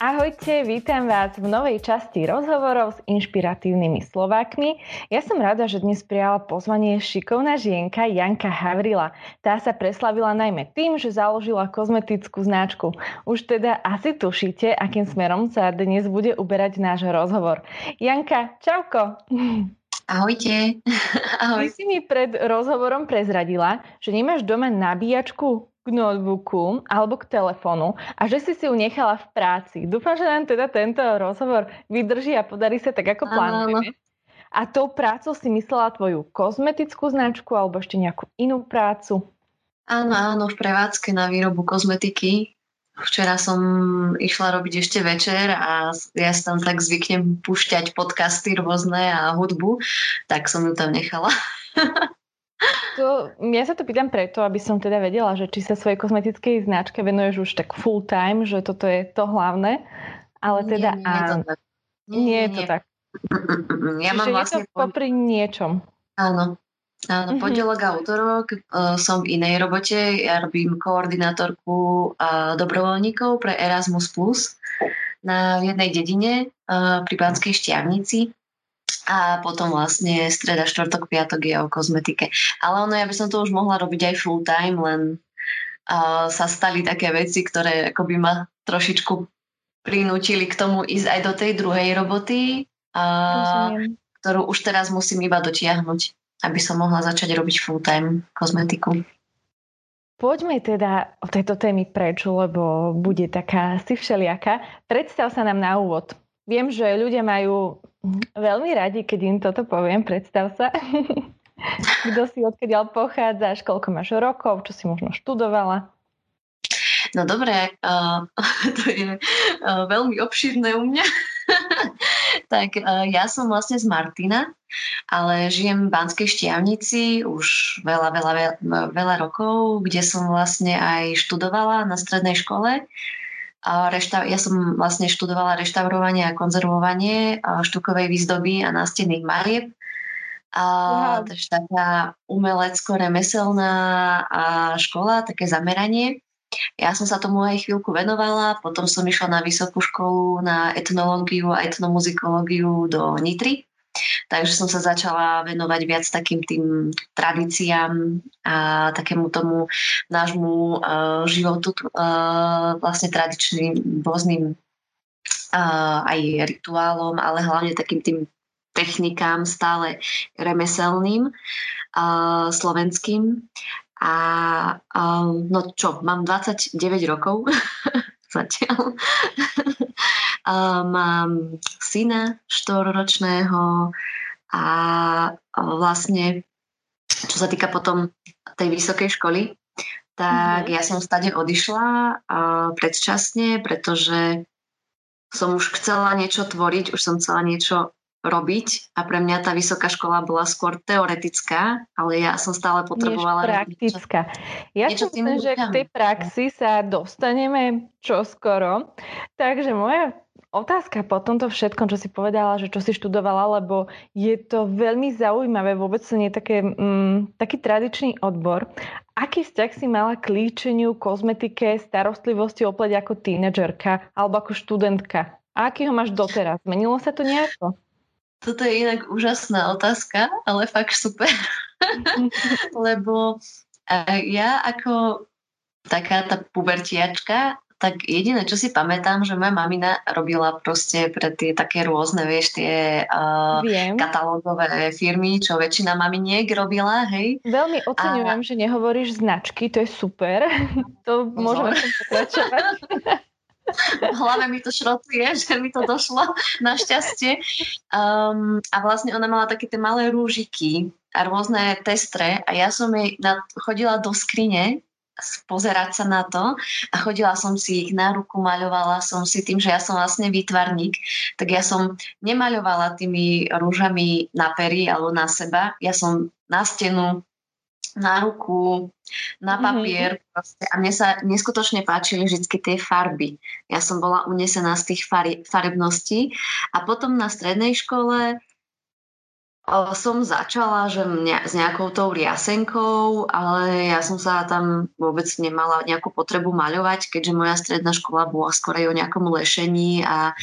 Ahojte, vítam vás v novej časti rozhovorov s inšpiratívnymi Slovákmi. Ja som rada, že dnes prijala pozvanie šikovná žienka Janka Havrila. Tá sa preslavila najmä tým, že založila kozmetickú značku. Už teda asi tušíte, akým smerom sa dnes bude uberať náš rozhovor. Janka, čauko! Ahojte. Ahoj. Ty si mi pred rozhovorom prezradila, že nemáš doma nabíjačku k notebooku alebo k telefónu a že si si ju nechala v práci. Dúfam, že nám teda tento rozhovor vydrží a podarí sa tak, ako plánujeme. A tou prácou si myslela tvoju kozmetickú značku alebo ešte nejakú inú prácu? Áno, áno, v prevádzke na výrobu kozmetiky. Včera som išla robiť ešte večer a ja si tam tak zvyknem púšťať podcasty rôzne a hudbu, tak som ju tam nechala. To, ja sa to pýtam preto, aby som teda vedela, že či sa svojej kozmetickej značke venuješ už tak full time, že toto je to hlavné, ale teda nie, nie, áno. To tak. Nie, nie, je to tak. Ja mám vlastne... je to popri niečom. Áno. Áno, mm-hmm. pondelok a útorok uh, som v inej robote. Ja robím koordinátorku uh, dobrovoľníkov pre Erasmus Plus na jednej dedine uh, pri Banskej Štiavnici a potom vlastne streda, štvrtok, piatok je o kozmetike. Ale ono, ja by som to už mohla robiť aj full time, len uh, sa stali také veci, ktoré akoby ma trošičku prinútili k tomu ísť aj do tej druhej roboty, uh, ktorú už teraz musím iba dotiahnuť, aby som mohla začať robiť full time kozmetiku. Poďme teda o tejto témy preč, lebo bude taká si všelijaká. Predstav sa nám na úvod. Viem, že ľudia majú Veľmi radi, keď im toto poviem, predstav sa. Kto si odkiaľ pochádzaš, koľko máš rokov, čo si možno študovala? No dobré, uh, to je uh, veľmi obšírne u mňa. tak uh, ja som vlastne z Martina, ale žijem v Banskej Štiavnici už veľa, veľa, veľa, veľa rokov, kde som vlastne aj študovala na strednej škole a reštav- ja som vlastne študovala reštaurovanie a konzervovanie štukovej výzdoby a nástenných malieb. A wow. takže taká umelecko-remeselná škola, také zameranie. Ja som sa tomu aj chvíľku venovala, potom som išla na vysokú školu na etnológiu a etnomuzikológiu do Nitry. Takže som sa začala venovať viac takým tým tradíciám a takému tomu nášmu uh, životu uh, vlastne tradičným rôznym uh, aj rituálom, ale hlavne takým tým technikám stále remeselným uh, slovenským. A um, no čo, mám 29 rokov zatiaľ. Mám syna štvororočného a vlastne, čo sa týka potom tej vysokej školy, tak mm-hmm. ja som stade odišla predčasne, pretože som už chcela niečo tvoriť, už som chcela niečo robiť a pre mňa tá vysoká škola bola skôr teoretická, ale ja som stále potrebovala... Než praktická. Ja si myslím, že k tej praxi sa dostaneme čoskoro. Takže moja otázka po tomto všetkom, čo si povedala, že čo si študovala, lebo je to veľmi zaujímavé, vôbec to nie je také, mm, taký tradičný odbor. Aký vzťah si mala k líčeniu, kozmetike, starostlivosti o pleť ako tínedžerka alebo ako študentka? A aký ho máš doteraz? Zmenilo sa to nejako? Toto je inak úžasná otázka, ale fakt super. Lebo ja ako taká tá pubertiačka, tak jediné, čo si pamätám, že moja mamina robila proste pre tie také rôzne, vieš, tie uh, katalógové firmy, čo väčšina maminiek robila, hej. Veľmi oceňujem, a... že nehovoríš značky, to je super. to môžeme pokračovať. v hlave mi to šrotuje, že mi to došlo našťastie. Um, a vlastne ona mala také tie malé rúžiky a rôzne testre a ja som jej na, chodila do skrine pozerať sa na to a chodila som si ich na ruku, maľovala som si tým, že ja som vlastne výtvarník, tak ja som nemaľovala tými rúžami na pery alebo na seba, ja som na stenu na ruku, na mhm. papier. Mm-hmm. Proste. A mne sa neskutočne páčili vždy tie farby. Ja som bola unesená z tých fari- farebností. A potom na strednej škole som začala že mňa, s nejakou tou riasenkou, ale ja som sa tam vôbec nemala nejakú potrebu maľovať, keďže moja stredná škola bola skorej o nejakom lešení a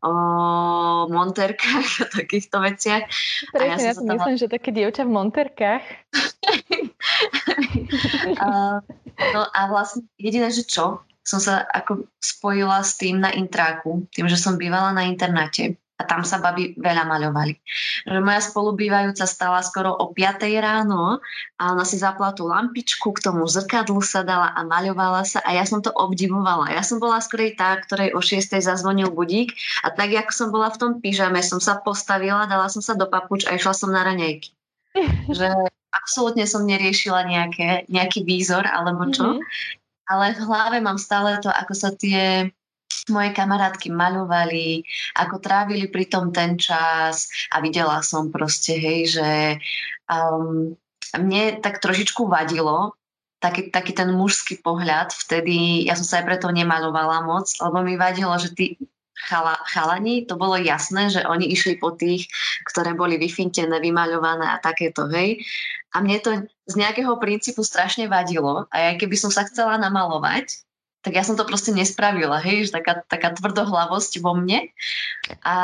o monterkách a takýchto veciach. Presne, ja, ja si tam... myslím, že také dievča v monterkách. a, no a vlastne jediné, že čo, som sa ako spojila s tým na intráku, tým, že som bývala na internáte a tam sa babi veľa maľovali. Že moja spolubývajúca stala skoro o 5 ráno a ona si zapla tú lampičku, k tomu zrkadlu sa dala a maľovala sa a ja som to obdivovala. Ja som bola skorej tá, ktorej o 6 zazvonil budík a tak, ako som bola v tom pyžame, som sa postavila, dala som sa do papuč a išla som na raňajky. že absolútne som neriešila nejaké, nejaký výzor alebo čo. Mm-hmm. Ale v hlave mám stále to, ako sa tie moje kamarátky maľovali, ako trávili pri tom ten čas a videla som proste, hej, že um, mne tak trošičku vadilo taký, taký ten mužský pohľad vtedy, ja som sa aj preto nemaľovala moc, lebo mi vadilo, že tí chala, chalani, to bolo jasné, že oni išli po tých, ktoré boli vyfintené, vymaľované a takéto, hej. A mne to z nejakého princípu strašne vadilo a aj keby som sa chcela namalovať, tak ja som to proste nespravila, hej, že taká, taká tvrdohlavosť vo mne. A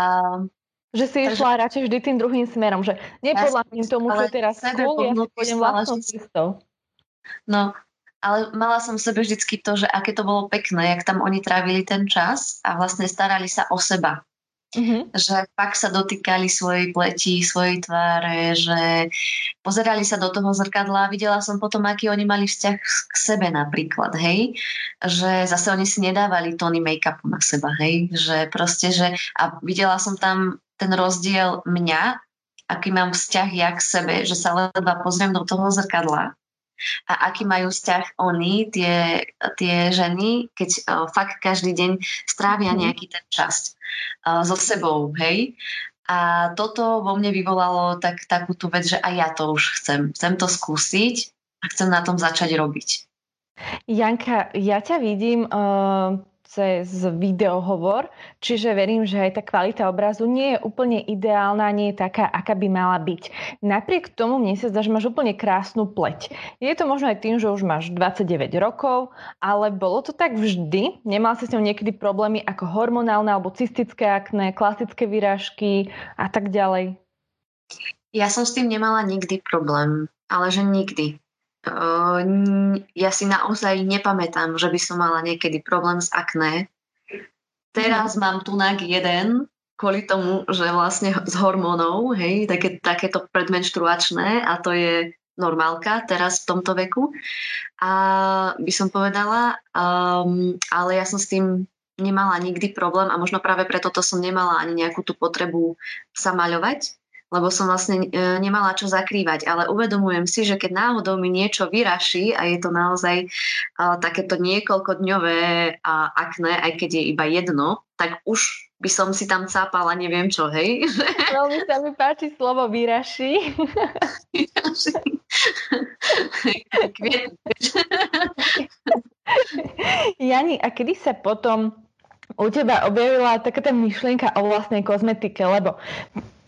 že si takže... išla radšej vždy tým druhým smerom, že nepodľahniem ja tomu, čo teraz skôl, ja si pôjdem vlastnou cestou. No, ale mala som v sebe vždycky to, že aké to bolo pekné, jak tam oni trávili ten čas a vlastne starali sa o seba. Mm-hmm. Že pak sa dotýkali svojej pleti, svojej tváre, že pozerali sa do toho zrkadla a videla som potom, aký oni mali vzťah k sebe napríklad, hej. Že zase oni si nedávali tóny make-upu na seba, hej. Že proste, že a videla som tam ten rozdiel mňa, aký mám vzťah ja k sebe, že sa ledva pozriem do toho zrkadla a aký majú vzťah oni, tie, tie ženy, keď uh, fakt každý deň strávia mhm. nejaký ten čas uh, so sebou, hej. A toto vo mne vyvolalo tak, takú tú vec, že aj ja to už chcem. Chcem to skúsiť a chcem na tom začať robiť. Janka, ja ťa vidím uh, cez videohovor, čiže verím, že aj tá kvalita obrazu nie je úplne ideálna, nie je taká, aká by mala byť. Napriek tomu mne sa zdá, že máš úplne krásnu pleť. Je to možno aj tým, že už máš 29 rokov, ale bolo to tak vždy? Nemal si s ňou niekedy problémy ako hormonálne alebo cystické akné, klasické výražky a tak ďalej? Ja som s tým nemala nikdy problém, ale že nikdy ja si naozaj nepamätám, že by som mala niekedy problém s akné. Teraz mm. mám tunak jeden, kvôli tomu, že vlastne z hormónov, hej, také, takéto predmenštruačné a to je normálka teraz v tomto veku. A by som povedala, um, ale ja som s tým nemala nikdy problém a možno práve preto to som nemala ani nejakú tú potrebu sa maľovať, lebo som vlastne e, nemala čo zakrývať. Ale uvedomujem si, že keď náhodou mi niečo vyraší a je to naozaj uh, takéto niekoľkodňové uh, akné, aj keď je iba jedno, tak už by som si tam cápala neviem čo, hej? Veľmi sa mi páči slovo vyraší. Jani, a kedy sa potom u teba objavila taká tá myšlienka o vlastnej kozmetike, lebo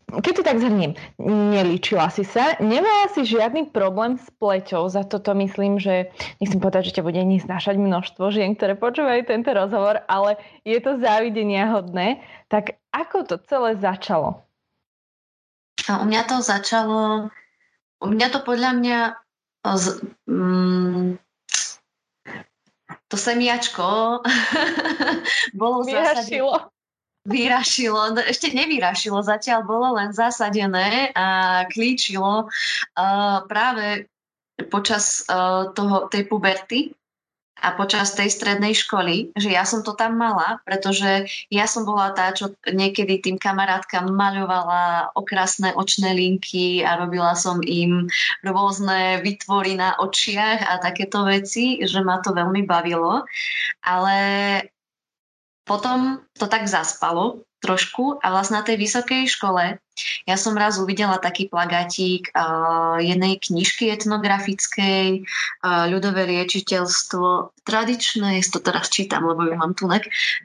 keď to tak zhrniem, nelíčila si sa, nemala si žiadny problém s pleťou, za toto myslím, že nechcem povedať, že ťa bude neznášať množstvo žien, ktoré počúvajú tento rozhovor, ale je to závidenia hodné. Tak ako to celé začalo? A u mňa to začalo, u mňa to podľa mňa z, mm, to semiačko bolo v zásade vyrašilo, no ešte nevyrašilo, zatiaľ bolo len zasadené a klíčilo uh, práve počas uh, toho, tej puberty a počas tej strednej školy, že ja som to tam mala, pretože ja som bola tá, čo niekedy tým kamarátkam maľovala okrasné očné linky a robila som im rôzne vytvory na očiach a takéto veci, že ma to veľmi bavilo. Ale potom to tak zaspalo trošku a vlastne na tej vysokej škole ja som raz uvidela taký plagátik uh, jednej knižky etnografickej uh, ľudové liečiteľstvo. Tradičné, to teraz čítam, lebo ju mám tu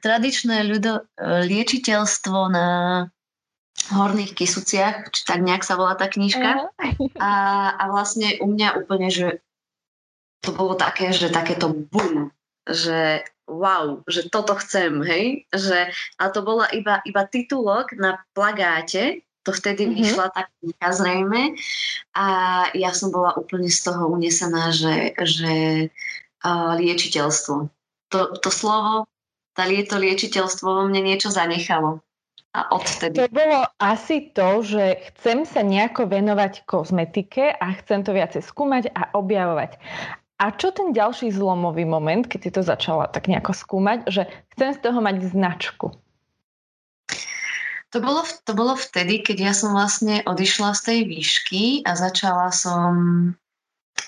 tradičné ľudo, uh, liečiteľstvo na Horných Kisuciach, či tak nejak sa volá tá knižka. A, a vlastne u mňa úplne, že to bolo také, že takéto bum, že wow, že toto chcem, hej? Že, a to bola iba, iba titulok na plagáte, to vtedy mm-hmm. vyšla tá kniha zrejme a ja som bola úplne z toho unesená, že, že uh, liečiteľstvo. To, to slovo, tá, to liečiteľstvo vo mne niečo zanechalo. A odtedy. To bolo asi to, že chcem sa nejako venovať kozmetike a chcem to viacej skúmať a objavovať. A čo ten ďalší zlomový moment, keď si to začala tak nejako skúmať, že chcem z toho mať značku? To bolo, to bolo vtedy, keď ja som vlastne odišla z tej výšky a začala som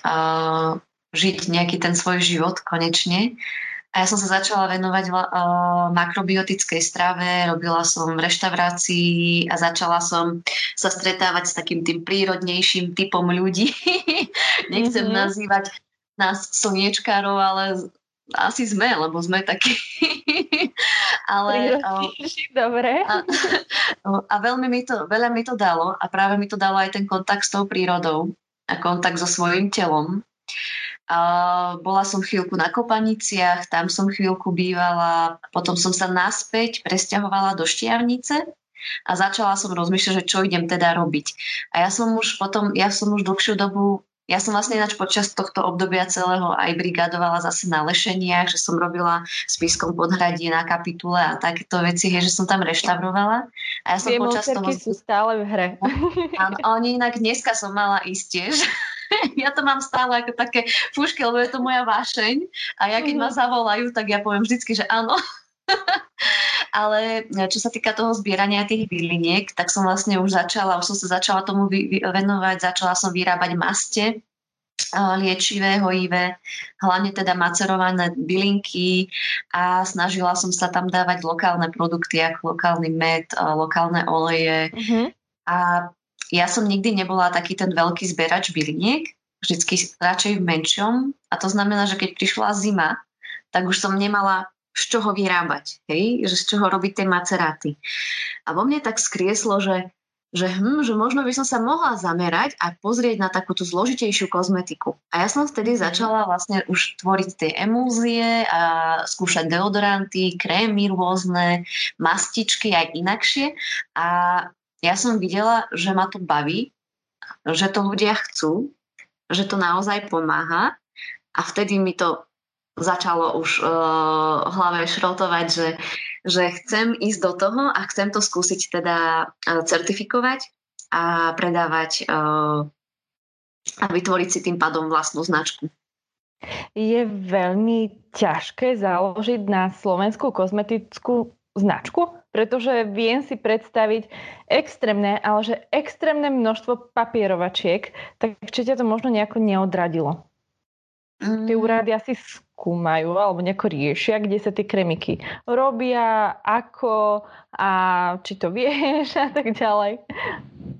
uh, žiť nejaký ten svoj život konečne. A ja som sa začala venovať uh, makrobiotickej strave, robila som v reštaurácii a začala som sa stretávať s takým tým prírodnejším typom ľudí. Nechcem mm-hmm. nazývať nás slniečkárov, ale asi sme, lebo sme takí. ale... Dobre. A, a veľmi mi to, veľa mi to dalo a práve mi to dalo aj ten kontakt s tou prírodou a kontakt so svojím telom. A bola som chvíľku na Kopaniciach, tam som chvíľku bývala, potom som sa naspäť presťahovala do Štiavnice a začala som rozmýšľať, že čo idem teda robiť. A ja som už potom, ja som už dlhšiu dobu ja som vlastne ináč počas tohto obdobia celého aj brigadovala zase na lešeniach, že som robila spiskom podhradí na kapitule a takéto veci, že som tam reštaurovala. A ja som Tie počas toho... sú stále v hre. Áno, oni inak dneska som mala ísť tiež. ja to mám stále ako také fúšky, lebo je to moja vášeň. A ja keď ma mhm. zavolajú, tak ja poviem vždycky, že áno. Ale čo sa týka toho zbierania tých byliniek, tak som vlastne už začala, už som sa začala tomu venovať, začala som vyrábať maste, liečivé, hojivé, hlavne teda macerované bylinky a snažila som sa tam dávať lokálne produkty, ako lokálny med, lokálne oleje. Mm-hmm. A ja som nikdy nebola taký ten veľký zberač byliniek, vždycky radšej v menšom. A to znamená, že keď prišla zima, tak už som nemala z čoho vyrábať, hej? že z čoho robiť tie maceráty. A vo mne tak skrieslo, že, že, hm, že možno by som sa mohla zamerať a pozrieť na takúto zložitejšiu kozmetiku. A ja som vtedy mhm. začala vlastne už tvoriť tie emúzie a skúšať deodoranty, krémy rôzne, mastičky aj inakšie. A ja som videla, že ma to baví, že to ľudia chcú, že to naozaj pomáha a vtedy mi to začalo už uh, hlave šrotovať, že, že chcem ísť do toho a chcem to skúsiť teda uh, certifikovať a predávať uh, a vytvoriť si tým pádom vlastnú značku. Je veľmi ťažké založiť na slovenskú kozmetickú značku, pretože viem si predstaviť extrémne, ale že extrémne množstvo papierovačiek, tak či ťa to možno nejako neodradilo? Tie mm. úrady asi skúmajú alebo nejako riešia, kde sa tie kremiky robia, ako a či to vieš a tak ďalej.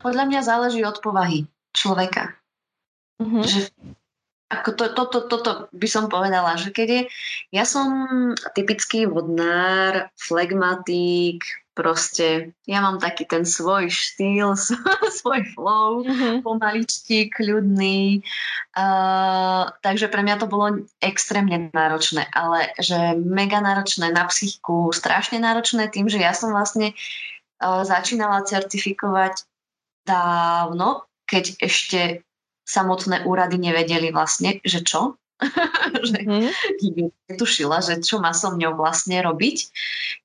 Podľa mňa záleží od povahy človeka. Mm-hmm. Že ako to, to, to, toto by som povedala, že keď je, ja som typický vodnár, flegmatik, proste ja mám taký ten svoj štýl, svoj flow, mm-hmm. pomaličky, kľudný. Uh, takže pre mňa to bolo extrémne náročné, ale že mega náročné na psychiku, strašne náročné tým, že ja som vlastne uh, začínala certifikovať dávno, keď ešte samotné úrady nevedeli vlastne, že čo, že mm. netušila, že čo má so mňou vlastne robiť.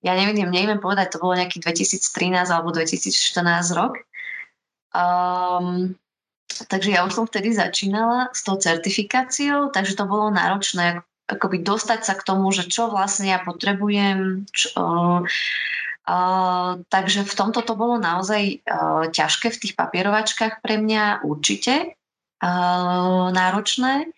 Ja neviem, neviem povedať, to bolo nejaký 2013 alebo 2014 rok. Um, takže ja už som vtedy začínala s tou certifikáciou, takže to bolo náročné akoby dostať sa k tomu, že čo vlastne ja potrebujem, čo, uh, Uh, takže v tomto to bolo naozaj uh, ťažké v tých papierovačkách pre mňa určite uh, náročné.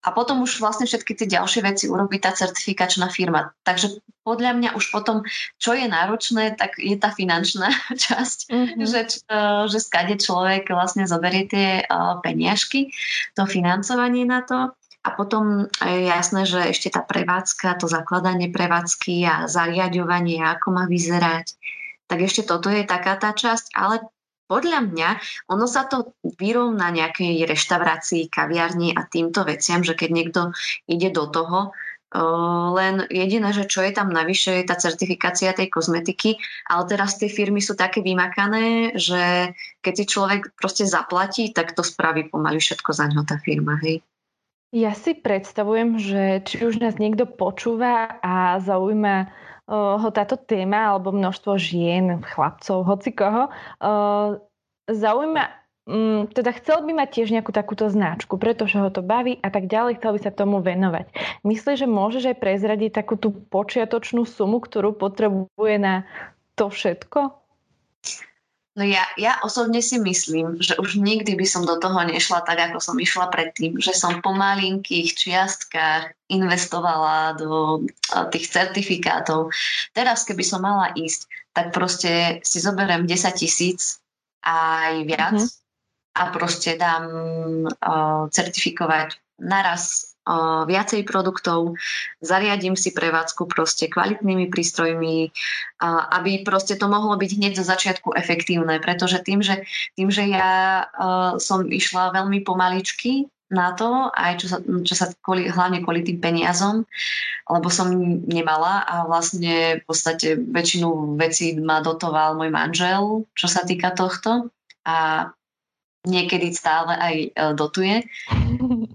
A potom už vlastne všetky tie ďalšie veci urobí tá certifikačná firma. Takže podľa mňa už potom, čo je náročné, tak je tá finančná časť, mm-hmm. že, e, že skade človek vlastne zoberie tie e, peniažky, to financovanie na to. A potom je jasné, že ešte tá prevádzka, to zakladanie prevádzky a zariadovanie, ako má vyzerať, tak ešte toto je taká tá časť, ale podľa mňa ono sa to vyrovná nejakej reštaurácii, kaviarni a týmto veciam, že keď niekto ide do toho, len jediné, že čo je tam navyše, je tá certifikácia tej kozmetiky, ale teraz tie firmy sú také vymakané, že keď si človek proste zaplatí, tak to spraví pomaly všetko za ňo tá firma, hej. Ja si predstavujem, že či už nás niekto počúva a zaujíma ho táto téma alebo množstvo žien, chlapcov, hoci koho, zaujíma mm, teda chcel by mať tiež nejakú takúto značku, pretože ho to baví a tak ďalej, chcel by sa tomu venovať. Myslíš, že môžeš aj prezradiť takú tú počiatočnú sumu, ktorú potrebuje na to všetko? No ja, ja osobne si myslím, že už nikdy by som do toho nešla tak, ako som išla predtým, že som po malinkých čiastkách investovala do tých certifikátov. Teraz, keby som mala ísť, tak proste si zoberiem 10 tisíc aj viac mm-hmm a proste dám uh, certifikovať naraz viacej produktov, zariadím si prevádzku proste kvalitnými prístrojmi, aby proste to mohlo byť hneď zo začiatku efektívne, pretože tým, že, tým, že ja som išla veľmi pomaličky na to, aj čo sa, čo sa kvôli, hlavne kvôli tým peniazom, lebo som nemala a vlastne v podstate väčšinu vecí ma dotoval môj manžel, čo sa týka tohto. A niekedy stále aj e, dotuje.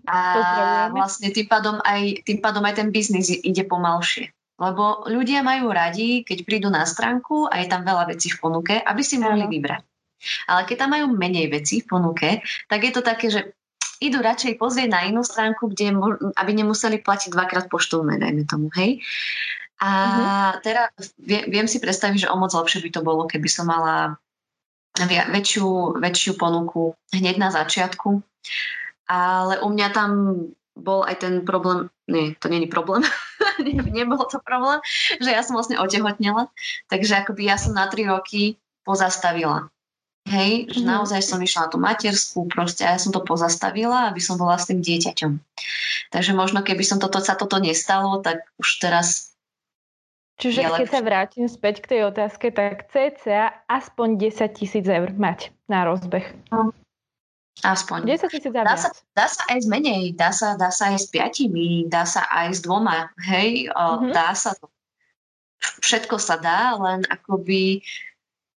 A vlastne tým pádom, aj, tým pádom aj ten biznis ide pomalšie. Lebo ľudia majú radi, keď prídu na stránku a je tam veľa vecí v ponuke, aby si mohli vybrať. Ale keď tam majú menej vecí v ponuke, tak je to také, že idú radšej pozrieť na inú stránku, kde, aby nemuseli platiť dvakrát poštovné, dajme tomu, hej. A uh-huh. teraz viem si predstaviť, že o moc lepšie by to bolo, keby som mala väčšiu, väčšiu ponuku hneď na začiatku. Ale u mňa tam bol aj ten problém, nie, to není problém, nebol to problém, že ja som vlastne otehotnela, takže akoby ja som na tri roky pozastavila. Hej, že mm. naozaj som išla na tú materskú proste a ja som to pozastavila, aby som bola s tým dieťaťom. Takže možno keby som toto, sa toto nestalo, tak už teraz Čiže keď sa vrátim späť k tej otázke, tak cca aspoň 10 tisíc eur mať na rozbeh. No, aspoň. 10 tisíc dá sa, dá sa aj z menej, dá sa, dá sa aj s piatimi, dá sa aj s dvoma, hej, mm-hmm. dá sa to. Všetko sa dá, len akoby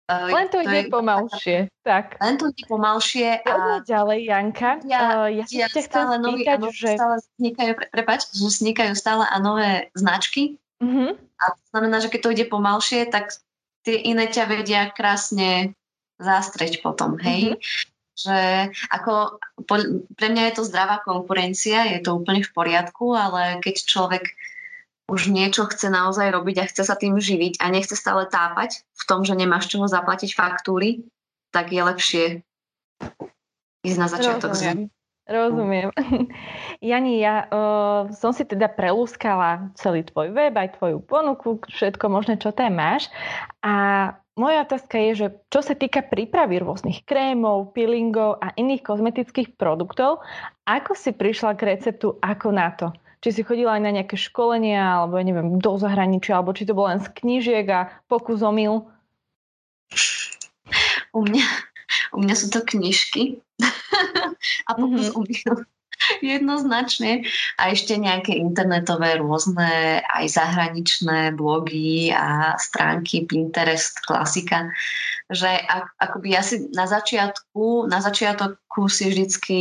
Uh, len to, to ide je, pomalšie. Tak. Len to ide pomalšie. A ďalej, Janka. Ja, ja, ja chcem stále nový, spýtať, že... Stále vznikajú, pre, prepáč, že vznikajú stále a nové značky. Mm-hmm. A to znamená, že keď to ide pomalšie, tak tie iné ťa vedia krásne zastreť potom, hej. Mm-hmm. Že ako, pre mňa je to zdravá konkurencia, je to úplne v poriadku, ale keď človek už niečo chce naozaj robiť a chce sa tým živiť a nechce stále tápať v tom, že nemáš čoho zaplatiť faktúry, tak je lepšie ísť na začiatok. Rozumiem. Rozumiem. Jani, ja uh, som si teda prelúskala celý tvoj web, aj tvoju ponuku, všetko možné, čo tam máš. A moja otázka je, že čo sa týka prípravy rôznych krémov, peelingov a iných kozmetických produktov, ako si prišla k receptu, ako na to? Či si chodila aj na nejaké školenia, alebo ja neviem, do zahraničia, alebo či to bolo len z knížiek a pokus omyl? U mňa, u mňa sú to knižky a pokus mm-hmm. Jednoznačne. A ešte nejaké internetové rôzne aj zahraničné blogy a stránky, Pinterest, klasika. Že akoby ja si na začiatku, na začiatku si vždycky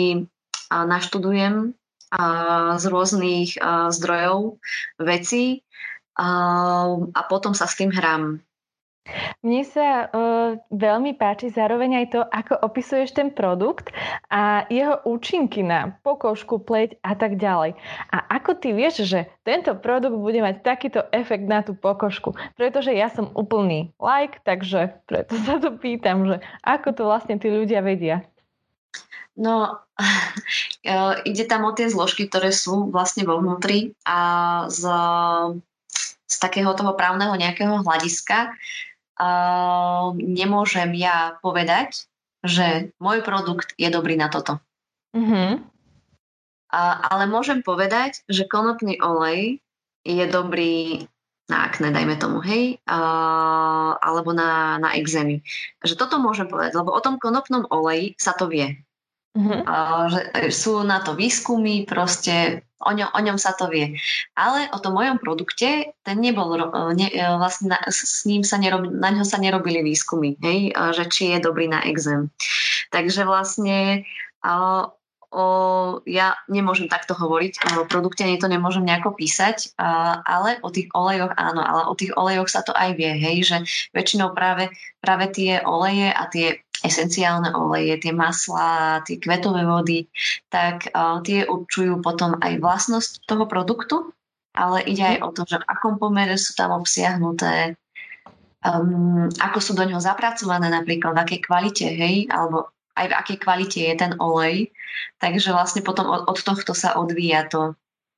naštudujem z rôznych zdrojov veci a potom sa s tým hrám. Mne sa uh, veľmi páči zároveň aj to, ako opisuješ ten produkt a jeho účinky na pokožku, pleť a tak ďalej. A ako ty vieš, že tento produkt bude mať takýto efekt na tú pokožku? Pretože ja som úplný like, takže preto sa to pýtam, že ako to vlastne tí ľudia vedia. No, ide tam o tie zložky, ktoré sú vlastne vo vnútri a z, z takého toho právneho nejakého hľadiska uh, nemôžem ja povedať, že môj produkt je dobrý na toto. Mm-hmm. Uh, ale môžem povedať, že konopný olej je dobrý na akné, dajme tomu, hej, uh, alebo na, na exémy. Že toto môžem povedať, lebo o tom konopnom oleji sa to vie. Uh-huh. Uh, že sú na to výskumy, proste o ňom, o ňom sa to vie. Ale o tom mojom produkte, ten nebol, ne, vlastne na, s ním sa nerob, na ňo sa nerobili výskumy, hej, že či je dobrý na exém. Takže vlastne uh, o, ja nemôžem takto hovoriť, o produkte ani to nemôžem nejako písať, a, ale o tých olejoch áno, ale o tých olejoch sa to aj vie, hej, že väčšinou práve, práve tie oleje a tie esenciálne oleje, tie maslá, tie kvetové vody, tak a, tie určujú potom aj vlastnosť toho produktu, ale ide aj o to, že v akom pomere sú tam obsiahnuté, um, ako sú do ňoho zapracované napríklad, v akej kvalite, hej, alebo aj v akej kvalite je ten olej. Takže vlastne potom od, od tohto sa odvíja to.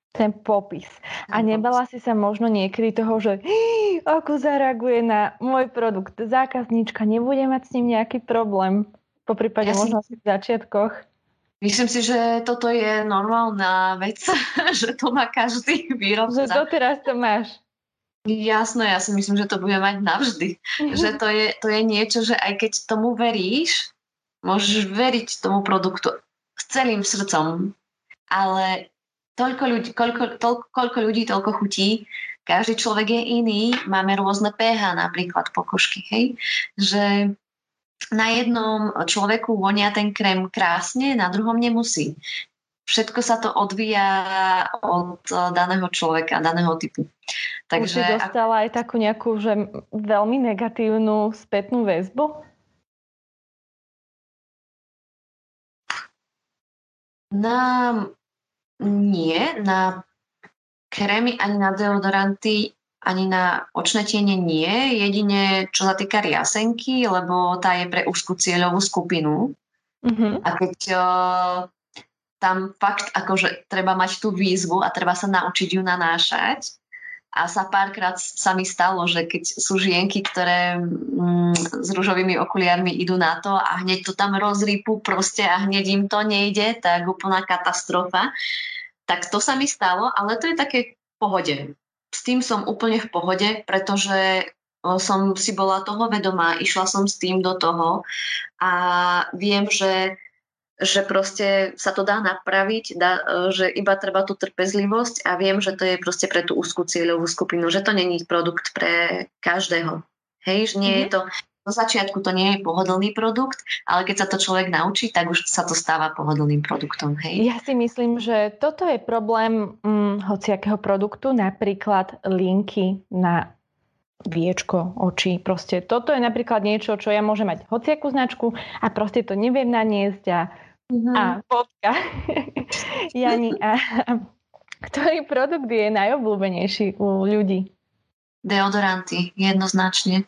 Ten popis. A nebala si sa možno niekedy toho, že ako zareaguje na môj produkt zákazníčka, nebude mať s ním nejaký problém? Po prípade ja možno si v začiatkoch. Myslím si, že toto je normálna vec, že to má každý výrobca. Že doteraz to máš. Jasné, ja si myslím, že to bude mať navždy. že to je, to je niečo, že aj keď tomu veríš, Môžeš veriť tomu produktu s celým srdcom, ale toľko ľudí, koľko, toľko, koľko ľudí, toľko chutí, každý človek je iný, máme rôzne pH napríklad pokožky, hej, že na jednom človeku vonia ten krém krásne, na druhom nemusí. Všetko sa to odvíja od daného človeka, daného typu. Takže... Už si dostala aj takú nejakú že veľmi negatívnu spätnú väzbu? Na nie, na krémy ani na deodoranty ani na očné tiene nie, jedine čo sa týka riasenky, lebo tá je pre úzkú cieľovú skupinu. Mm-hmm. A keď o, tam fakt akože treba mať tú výzvu a treba sa naučiť ju nanášať, a sa párkrát sa mi stalo, že keď sú žienky, ktoré mm, s rúžovými okuliarmi idú na to a hneď to tam rozrýpu proste a hneď im to nejde, tak úplná katastrofa. Tak to sa mi stalo, ale to je také v pohode. S tým som úplne v pohode, pretože som si bola toho vedomá, išla som s tým do toho a viem, že že proste sa to dá napraviť, dá, e, že iba treba tú trpezlivosť a viem, že to je proste pre tú úzkú cieľovú skupinu, že to není produkt pre každého. Hej, že nie mm-hmm. je to, do začiatku to nie je pohodlný produkt, ale keď sa to človek naučí, tak už sa to stáva pohodlným produktom. Hej? Ja si myslím, že toto je problém hm, hociakého produktu, napríklad linky na viečko, oči. Proste toto je napríklad niečo, čo ja môžem mať hociakú značku a proste to neviem naniesť a Mm-hmm. A bodka. Jani, a ktorý produkt je najobľúbenejší u ľudí? Deodoranty, jednoznačne.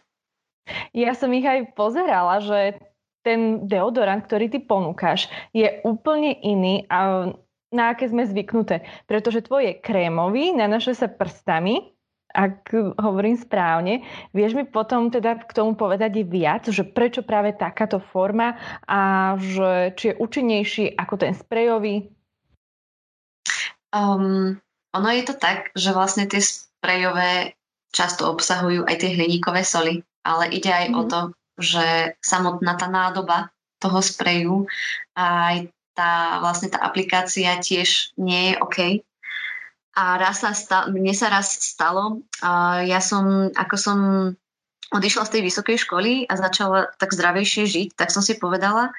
Ja som ich aj pozerala, že ten deodorant, ktorý ty ponúkaš, je úplne iný a na aké sme zvyknuté. Pretože tvoj je krémový, nanašuje sa prstami ak hovorím správne. Vieš mi potom teda k tomu povedať viac, že prečo práve takáto forma a že či je účinnejší ako ten sprejový? Um, ono je to tak, že vlastne tie sprejové často obsahujú aj tie hliníkové soli, ale ide aj mm. o mhm. to, že samotná tá nádoba toho spreju a aj tá, vlastne tá aplikácia tiež nie je OK, a raz sa stalo, mne sa raz stalo, a ja som, ako som odišla z tej vysokej školy a začala tak zdravejšie žiť, tak som si povedala,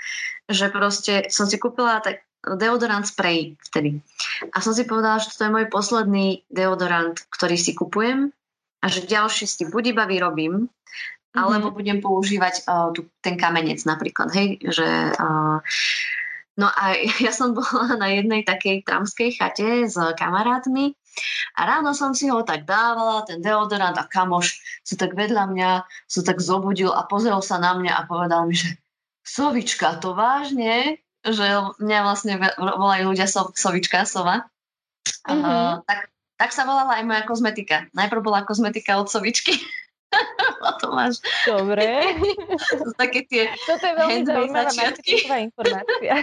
že proste som si kúpila tak deodorant spray vtedy. A som si povedala, že to je môj posledný deodorant, ktorý si kupujem a že ďalší si buď iba vyrobím, mm-hmm. alebo budem používať uh, tu, ten kamenec napríklad, hej, že uh, No a ja som bola na jednej takej tramskej chate s kamarátmi a ráno som si ho tak dávala, ten deodorant a kamoš sa tak vedľa mňa, sa tak zobudil a pozrel sa na mňa a povedal mi, že Sovička, to vážne? Že mňa vlastne volajú ľudia so, Sovička, Sova. Mm-hmm. Uh, tak, tak sa volala aj moja kozmetika. Najprv bola kozmetika od Sovičky. To máš. Dobre. také tie Toto je veľmi zaujímavá informácia.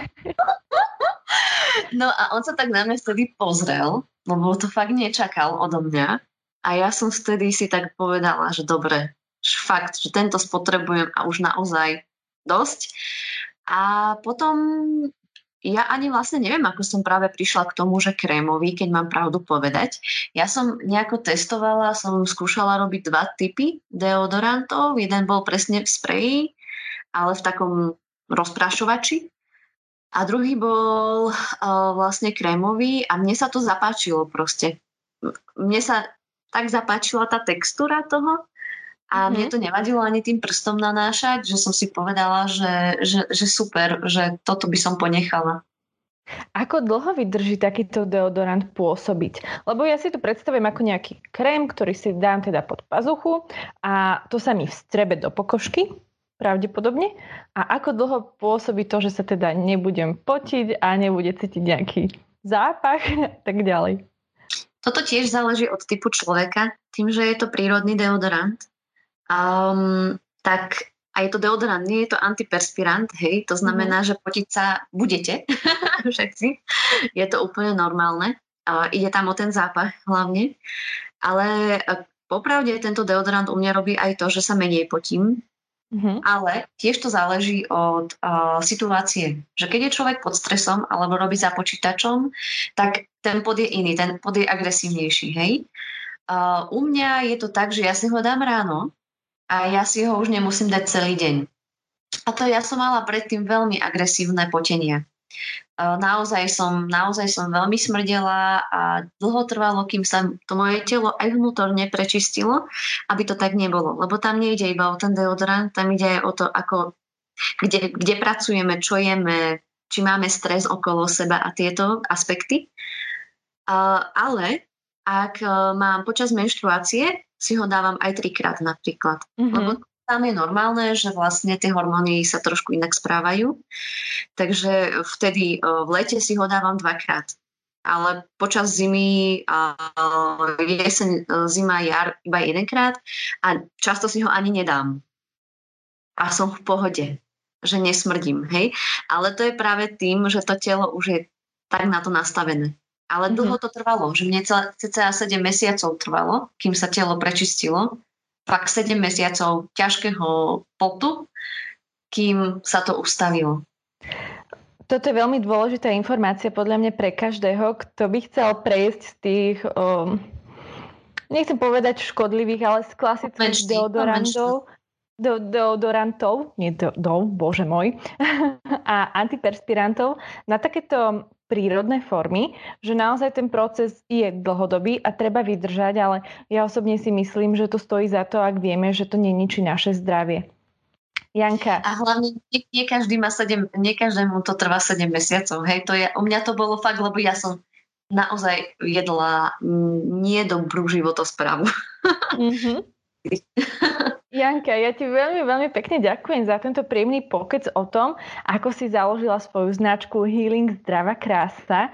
no a on sa tak na mňa vtedy pozrel, lebo to fakt nečakal odo mňa. A ja som vtedy si tak povedala, že dobre, že fakt, že tento spotrebujem a už naozaj dosť. A potom ja ani vlastne neviem, ako som práve prišla k tomu, že krémový, keď mám pravdu povedať. Ja som nejako testovala, som skúšala robiť dva typy deodorantov. Jeden bol presne v spreji, ale v takom rozprašovači. A druhý bol uh, vlastne krémový a mne sa to zapáčilo proste. Mne sa tak zapáčila tá textúra toho a mm-hmm. mne to nevadilo ani tým prstom nanášať, že som si povedala, že, že, že super, že toto by som ponechala. Ako dlho vydrží takýto deodorant pôsobiť? Lebo ja si to predstavím ako nejaký krém, ktorý si dám teda pod pazuchu a to sa mi vstrebe do pokožky, pravdepodobne. A ako dlho pôsobí to, že sa teda nebudem potiť a nebude cítiť nejaký zápach a tak ďalej? Toto tiež záleží od typu človeka. Tým, že je to prírodný deodorant, um, tak a je to deodorant, nie je to antiperspirant, hej, to znamená, mm. že potiť sa budete všetci. Je to úplne normálne. Uh, ide tam o ten zápach hlavne. Ale uh, popravde tento deodorant u mňa robí aj to, že sa menej potím, Mm-hmm. Ale tiež to záleží od uh, situácie. Že keď je človek pod stresom alebo robí za počítačom, tak ten pod je iný, ten pod je agresívnejší. Hej? Uh, u mňa je to tak, že ja si ho dám ráno a ja si ho už nemusím dať celý deň. A to ja som mala predtým veľmi agresívne potenie. Naozaj som, naozaj som veľmi smrdela a dlho trvalo, kým sa to moje telo aj vnútorne prečistilo, aby to tak nebolo. Lebo tam nejde iba o ten deodorant, tam ide aj o to, ako, kde, kde pracujeme, čo jeme, či máme stres okolo seba a tieto aspekty. Ale ak mám počas menštruácie, si ho dávam aj trikrát napríklad. Mm-hmm. Lebo tam je normálne, že vlastne tie hormóny sa trošku inak správajú. Takže vtedy e, v lete si ho dávam dvakrát. Ale počas zimy, jeseň, e, zima, jar iba jedenkrát a často si ho ani nedám. A som v pohode, že nesmrdím. Hej? Ale to je práve tým, že to telo už je tak na to nastavené. Ale dlho to trvalo, že mne cca 7 mesiacov trvalo, kým sa telo prečistilo. Fakt 7 mesiacov ťažkého potu, kým sa to ustavilo. Toto je veľmi dôležitá informácia podľa mňa pre každého, kto by chcel prejsť z tých, um, nechcem povedať škodlivých, ale z klasických deodorantov, do, deodorantov, nie do, do, bože môj, a antiperspirantov na takéto prírodné formy, že naozaj ten proces je dlhodobý a treba vydržať, ale ja osobne si myslím, že to stojí za to, ak vieme, že to neničí naše zdravie. Janka. A hlavne nie, nie každý má 7, nie každému to trvá 7 mesiacov. Hej, to je, u mňa to bolo fakt, lebo ja som naozaj jedla nie dobrú životosprávu. Mm-hmm. Janka, ja ti veľmi, veľmi pekne ďakujem za tento príjemný pokec o tom, ako si založila svoju značku Healing Zdrava Krása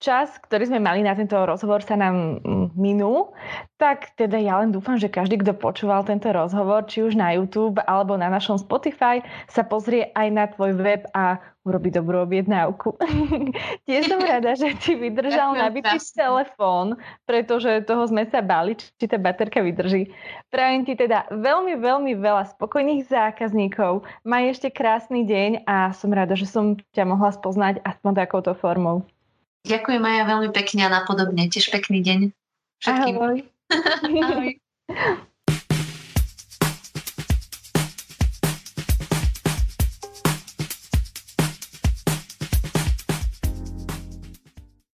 čas, ktorý sme mali na tento rozhovor, sa nám mm, minul. Tak teda ja len dúfam, že každý, kto počúval tento rozhovor, či už na YouTube alebo na našom Spotify, sa pozrie aj na tvoj web a urobí dobrú objednávku. Tiež som rada, že ti vydržal nabitý telefón, pretože toho sme sa bali, či tá baterka vydrží. Prajem ti teda veľmi, veľmi veľa spokojných zákazníkov. Maj ešte krásny deň a som rada, že som ťa mohla spoznať aspoň takouto formou. Ďakujem Maja veľmi pekne a napodobne. Tiež pekný deň všetkým. Ahoj. Ahoj.